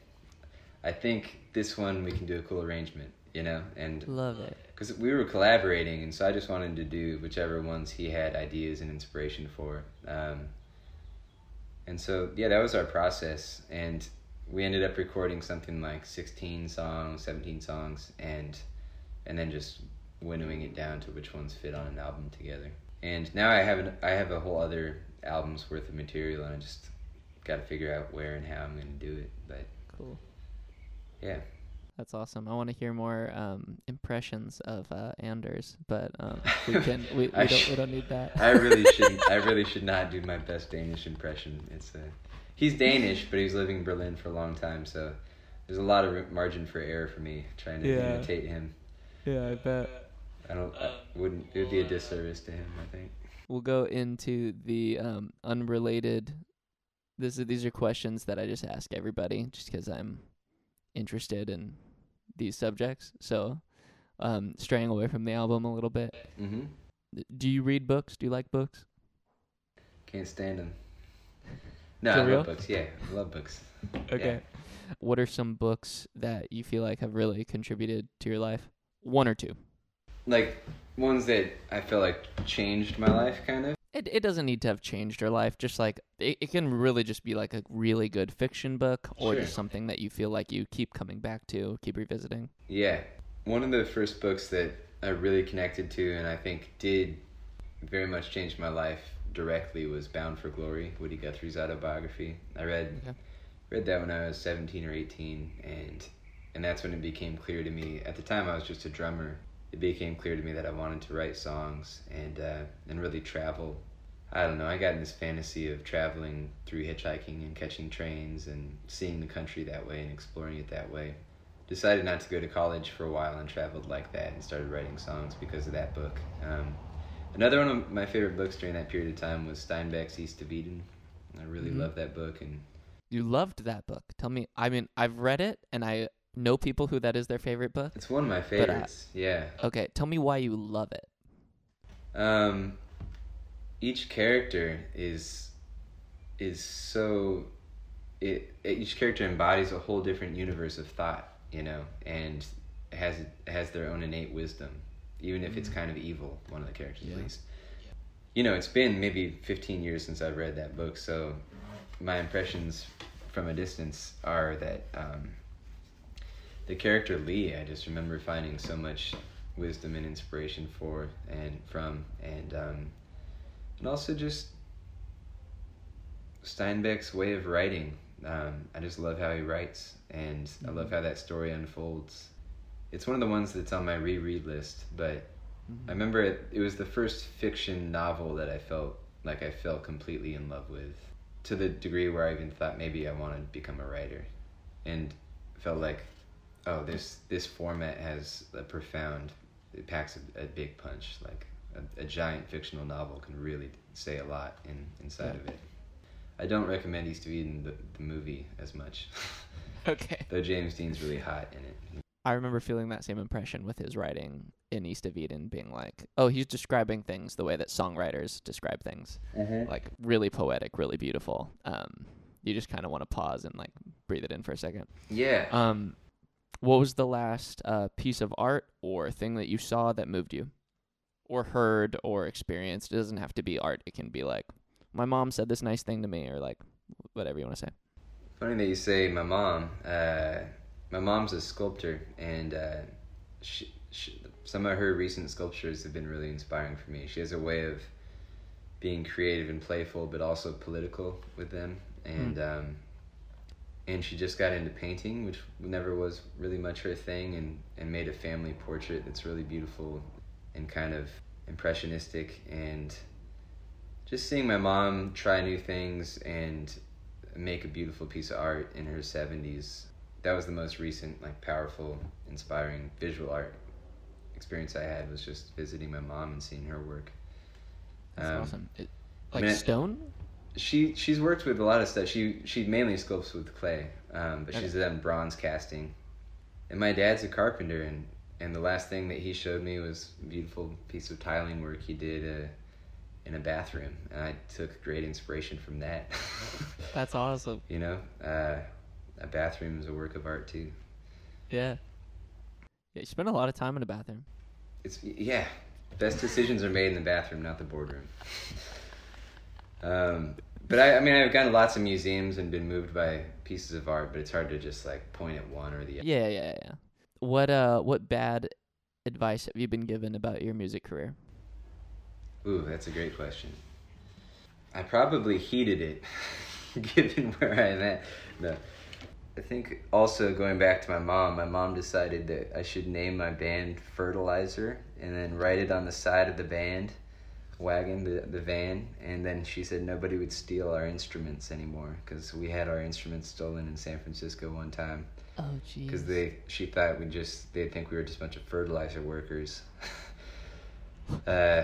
I think this one we can do a cool arrangement, you know? And love it. Because we were collaborating, and so I just wanted to do whichever ones he had ideas and inspiration for. Um, and so, yeah, that was our process. And we ended up recording something like 16 songs 17 songs and and then just winnowing it down to which ones fit on an album together and now i have an, i have a whole other album's worth of material and i just got to figure out where and how i'm going to do it but cool yeah that's awesome. I want to hear more um, impressions of uh, Anders, but um, we can we, we don't sh- we don't need that. I really should I really should not do my best Danish impression. It's a he's Danish, but he's living in Berlin for a long time, so there's a lot of margin for error for me trying to yeah. imitate him. Yeah, I bet. I don't. I wouldn't. It would be a disservice to him. I think. We'll go into the um, unrelated. This is, these are questions that I just ask everybody, just because I'm interested in these subjects. So, um, straying away from the album a little bit. Mm-hmm. Do you read books? Do you like books? Can't stand them. No, I real? love books. Yeah, I love books. Okay. What are some books that you feel like have really contributed to your life? One or two. Like ones that I feel like changed my life, kind of. It it doesn't need to have changed your life. Just like it, it can really just be like a really good fiction book, or Sure. just something that you feel like you keep coming back to, keep revisiting. Yeah. One of the first books that I really connected to and I think did very much change my life directly was Bound for Glory, Woody Guthrie's autobiography. I read read that when I was 17 or 18 and and that's when it became clear to me at the time I was just a drummer. It became clear to me that I wanted to write songs and uh, and really travel. I don't know, I got in this fantasy of traveling through hitchhiking and catching trains and seeing the country that way and exploring it that way decided not to go to college for a while and traveled like that and started writing songs because of that book. Um, another one of my favorite books during that period of time was Steinbeck's East of Eden. I really Mhm. love that book and You loved that book. Tell me. I mean, I've read it, and I know people who that is their favorite book. it's one of my favorites. yeah. Okay, tell me why you love it. Um, each character is is so it each character embodies a whole different universe of thought, you know, and has has their own innate wisdom, even if it's kind of evil. One of the characters, Yeah. at least. You know, it's been maybe fifteen years since I've read that book, so my impressions from a distance are that um, the character Lee, I just remember finding so much wisdom and inspiration for and from, and um, and also just Steinbeck's way of writing. Um, I just love how he writes, and I love how that story unfolds. It's one of the ones that's on my reread list, but I remember it, it was the first fiction novel that I felt like I fell completely in love with, to the degree where I even thought maybe I wanted to become a writer, and felt like, oh, this this format has a profound, it packs a, a big punch. Like a, a giant fictional novel can really say a lot in inside Yeah. of it. I don't recommend East of Eden the, the movie as much, Okay. though James Dean's really hot in it. I remember feeling that same impression with his writing in East of Eden, being like, oh, he's describing things the way that songwriters describe things, like really poetic, really beautiful. Um, you just kind of want to pause and like breathe it in for a second. Yeah. Um, what was the last uh, piece of art or thing that you saw that moved you, or heard or experienced? It doesn't have to be art. It can be like, my mom said this nice thing to me, or like whatever you want to say. Funny that you say my mom. Uh, my mom's a sculptor, and uh, she, she, some of her recent sculptures have been really inspiring for me. She has a way of being creative and playful, but also political with them. And um, and she just got into painting, which never was really much her thing, and and made a family portrait that's really beautiful and kind of impressionistic and just seeing my mom try new things and make a beautiful piece of art in her 70s that was the most recent like powerful inspiring visual art experience i had was just visiting my mom and seeing her work That's Um, awesome. It, I like mean, it- stone. She she's worked with a lot of stuff she she mainly sculpts with clay um, but Okay. she's done bronze casting and my dad's a carpenter and and the last thing that he showed me was a beautiful piece of tiling work he did uh, in a bathroom and i took great inspiration from that That's awesome. you know uh, a bathroom is a work of art too Yeah. Yeah, you spend a lot of time in a bathroom. it's yeah best decisions are made in the bathroom not the boardroom um, but I, I mean i've gone to lots of museums and been moved by pieces of art but it's hard to just like point at one or the other Yeah, yeah, yeah. What uh what bad advice have you been given about your music career? ooh that's a great question i probably heated it given where i'm at no i think also going back to my mom my mom decided that i should name my band fertilizer and then write it on the side of the band wagon, the, the van, and then she said nobody would steal our instruments anymore because we had our instruments stolen in San Francisco one time Oh jeez. because they she thought we just they'd think we were just a bunch of fertilizer workers. uh,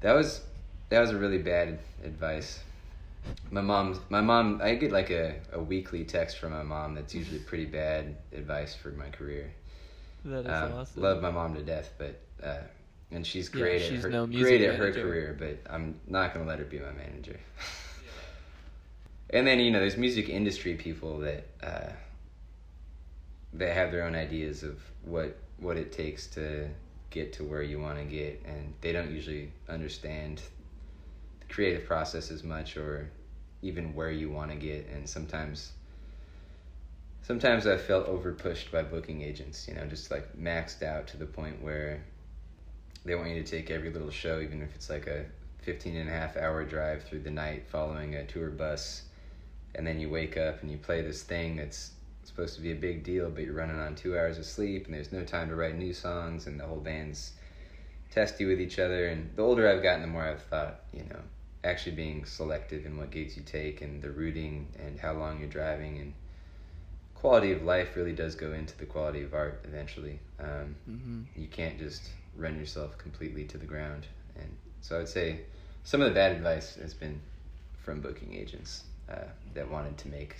that was that was a really bad advice. My mom, my mom, I get like a, a weekly text from my mom that's usually pretty bad advice for my career. That is Um, awesome. Love my mom to death, but uh, and she's Yeah, great she's at her no great at her career, but I'm not gonna let her be my manager. and then you know, there's music industry people that uh, they have their own ideas of what what it takes to get to where you want to get, and they don't usually understand the creative process as much, or even where you want to get, and sometimes sometimes I felt over pushed by booking agents, you know, just like maxed out to the point where they want you to take every little show, even if it's like a 15 and a half hour drive through the night following a tour bus. And then you wake up and you play this thing that's supposed to be a big deal, but you're running on two hours of sleep and there's no time to write new songs and the whole band's testy with each other. And the older I've gotten, the more I've thought, you know, actually being selective in what gigs you take and the routing and how long you're driving and quality of life really does go into the quality of art eventually. Um, hmm you can't just run yourself completely to the ground. And so I'd say some of the bad advice has been from booking agents uh, that wanted to make,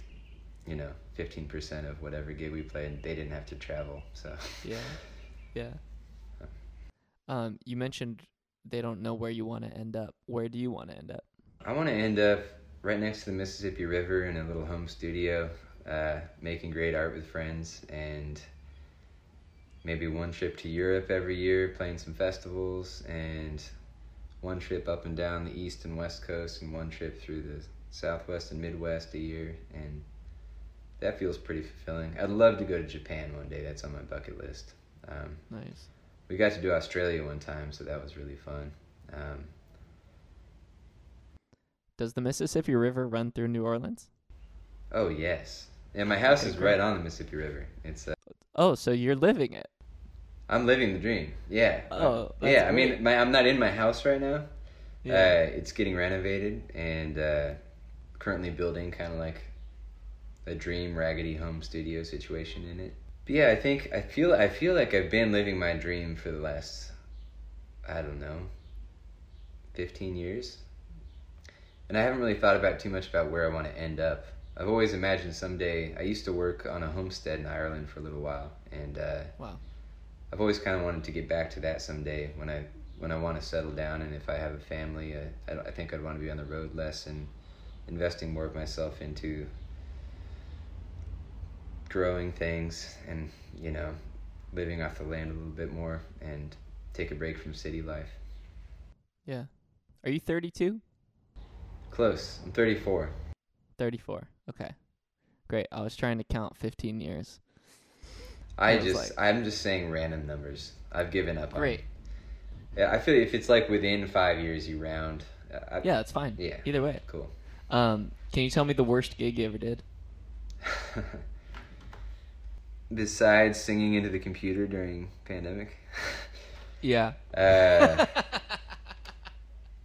you know, 15% of whatever gig we played. and They didn't have to travel. So Yeah. Yeah. Um, you mentioned they don't know where you want to end up. Where do you want to end up? I want to end up right next to the Mississippi River in a little home studio, uh, making great art with friends, and maybe one trip to Europe every year, playing some festivals, and one trip up and down the east and west coast, and one trip through the southwest and midwest a year, and that feels pretty fulfilling. I'd love to go to Japan one day. That's on my bucket list. Um, Nice. we got to do Australia one time, so that was really fun. Um, Does the Mississippi River run through New Orleans? Oh yes, and my house Okay, is great. right on the Mississippi River. It's uh, Oh, so you're living it. I'm living the dream. Yeah. Oh, yeah. I mean, my I'm not in my house right now. Yeah. Uh, it's getting renovated and uh, currently building kind of like a dream raggedy home studio situation in it. But yeah, I think I feel I feel like I've been living my dream for the last I don't know 15 years. And I haven't really thought about too much about where I want to end up. I've always imagined someday I used to work on a homestead in Ireland for a little while and uh, wow. I've always kind of wanted to get back to that someday when I when I want to settle down and if I have a family, uh, I, I think I'd want to be on the road less and investing more of myself into growing things and you know living off the land a little bit more and take a break from city life. Yeah. Are you 32? Close. I'm 34. 34. Okay. Great. I was trying to count 15 years. I just I'm just saying random numbers. I've given up. Great. On, yeah, I feel if it's like within five years you round. uh, I, Yeah, that's fine. Yeah. Either way. Cool. Um, can you tell me the worst gig you ever did? Besides singing into the computer during pandemic, Yeah. uh,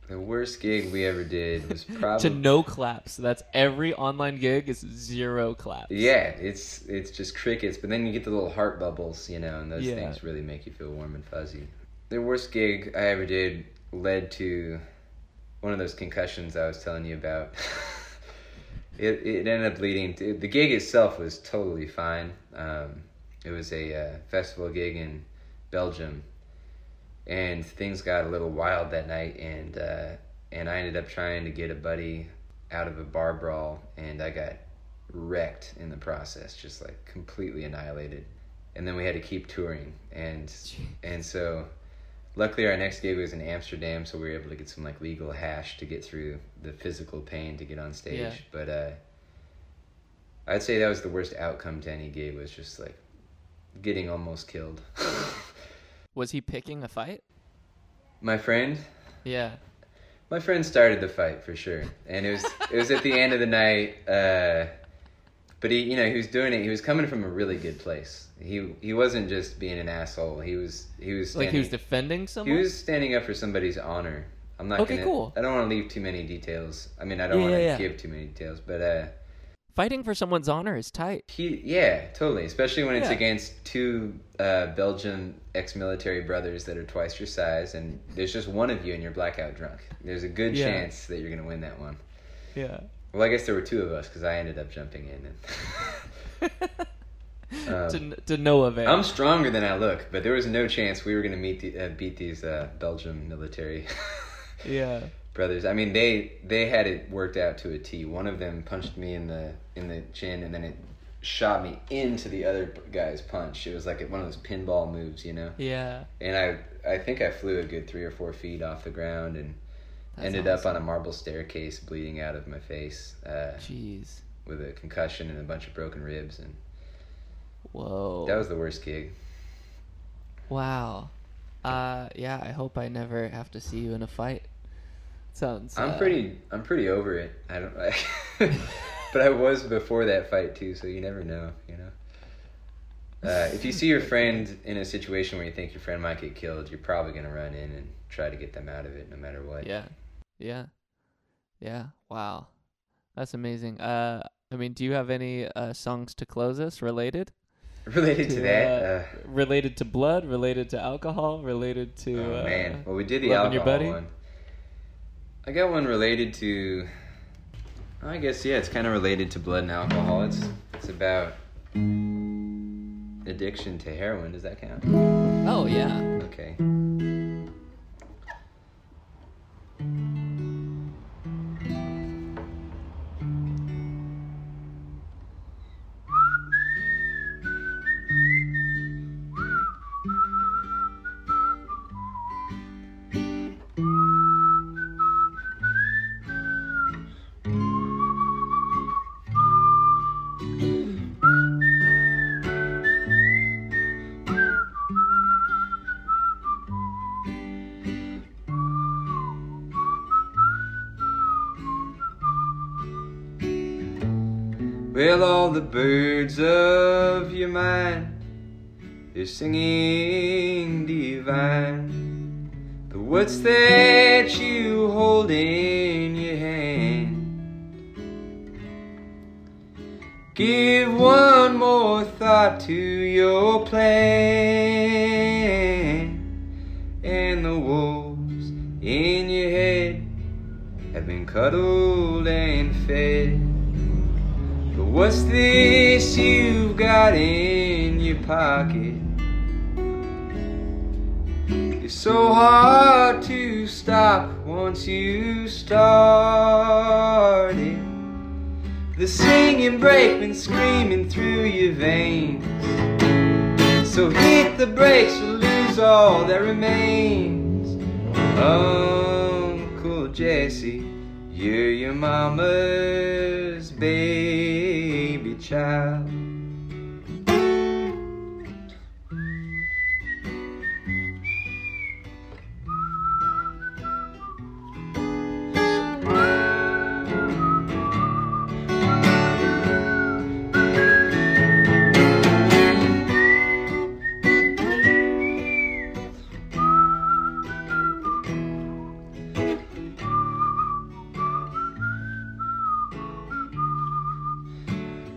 the worst gig we ever did was probably to no claps. That's every online gig is zero claps. yeah. It's it's just crickets, but then you get the little heart bubbles, you know, and those Yeah. things really make you feel warm and fuzzy. The worst gig I ever did led to one of those concussions I was telling you about. it it ended up leading to the gig itself was totally fine. Um, it was a uh, festival gig in Belgium, and things got a little wild that night, and uh, and I ended up trying to get a buddy out of a bar brawl, and I got wrecked in the process, just like completely annihilated. And then we had to keep touring, and and so luckily our next gig was in Amsterdam, so we were able to get some like legal hash to get through the physical pain to get on stage. Yeah. But uh, I'd say that was the worst outcome to any gig was just like getting almost killed. Was he picking a fight? My friend, Yeah. my friend started the fight for sure, and it was it was at the end of the night. Uh, but he, you know, he was doing it. He was coming from a really good place. He he wasn't just being an asshole. He was he was Like he was standing- defending He someone? was standing up for somebody's honor. I'm not Okay, gonna. cool. I don't want to leave too many details. I mean, I don't Yeah, want to yeah, yeah. give too many details, but uh, Fighting for someone's honor is tight. he, yeah, totally. Especially when it's Yeah. against two uh, Belgian ex-military brothers that are twice your size, and there's just one of you and you're blackout drunk. There's a good Yeah. chance that you're gonna win that one. Yeah. Well, I guess there were two of us because I ended up jumping in. And Um, to to no avail. I'm stronger than I look, but there was no chance we were gonna meet the, uh, beat these uh, Belgium military yeah. brothers. I mean, they they had it worked out to a T. One of them punched me in the in the chin, and then it shot me into the other guy's punch. It was like one of those pinball moves, you know. Yeah. And I I think I flew a good three or four feet off the ground and That's ended up on a marble staircase, bleeding out of my face, uh, Jeez. with a concussion and a bunch of broken ribs, and Whoa. that was the worst gig. wow. Uh, yeah. I hope I never have to see you in a fight. Sounds. I'm uh, pretty I'm pretty over it. I don't but I was before that fight too, so you never know, you know. Uh, if you see your friend in a situation where you think your friend might get killed, you're probably gonna run in and try to get them out of it, no matter what. Yeah. Yeah. Yeah. Wow. That's amazing. Uh, I mean, do you have any uh songs to close us related? Related to that, uh, uh, related to blood, related to alcohol, related to oh uh, man. Well, we did the loving your alcohol buddy? one. I got one related to. I guess yeah, it's kind of related to blood and alcohol. It's it's about addiction to heroin. Does that count? Oh yeah. Okay. Mind, they're singing divine. But what's that you hold in your hand? Give one more thought to your plan. And the wolves in your head have been cuddled and fed. What's this you've got in your pocket? It's so hard to stop once you started. The singing brakeman screaming through your veins. So hit the brakes or lose all that remains. Uncle Jessie, you're your mama's baby child.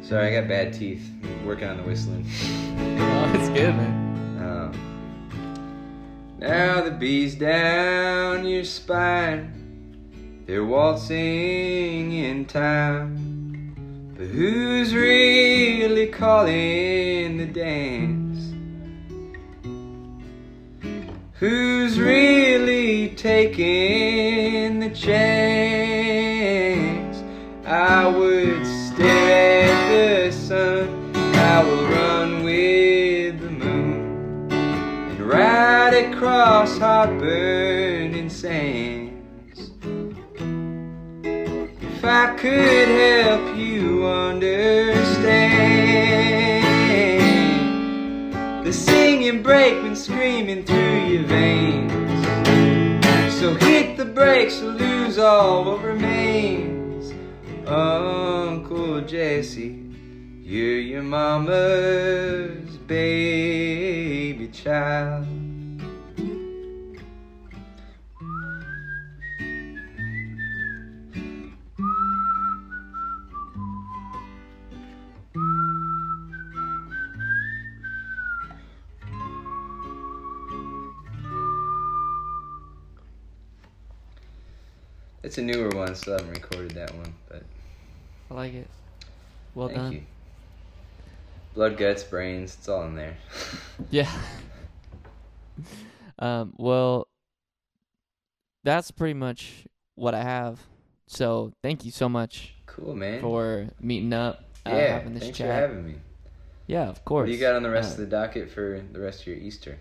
Sorry, I got bad teeth. Working on the whistling. Oh, it's good, man. Um, now the bees down your spine, they're waltzing in time. But who's really calling the dance? Who's really taking the chance? I would hot burning sands. If I could help you understand the singing brakeman screaming through your veins. So hit the brakes or lose all what remains. Uncle Jessie, you're your mama's baby child. It's a newer one, still haven't recorded that one, but I like it. Well thank done. you. Blood, guts, brains, it's all in there. Yeah. um, well, that's pretty much what I have. So thank you so much cool, man. for meeting up, uh, yeah, having this thanks chat. for having me. yeah, of course. What do you got on the rest Uh, of the docket for the rest of your Easter?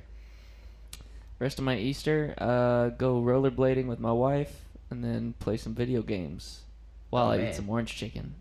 Rest of my Easter, uh, go rollerblading with my wife, and then play some video games while Oh, I man. eat some orange chicken.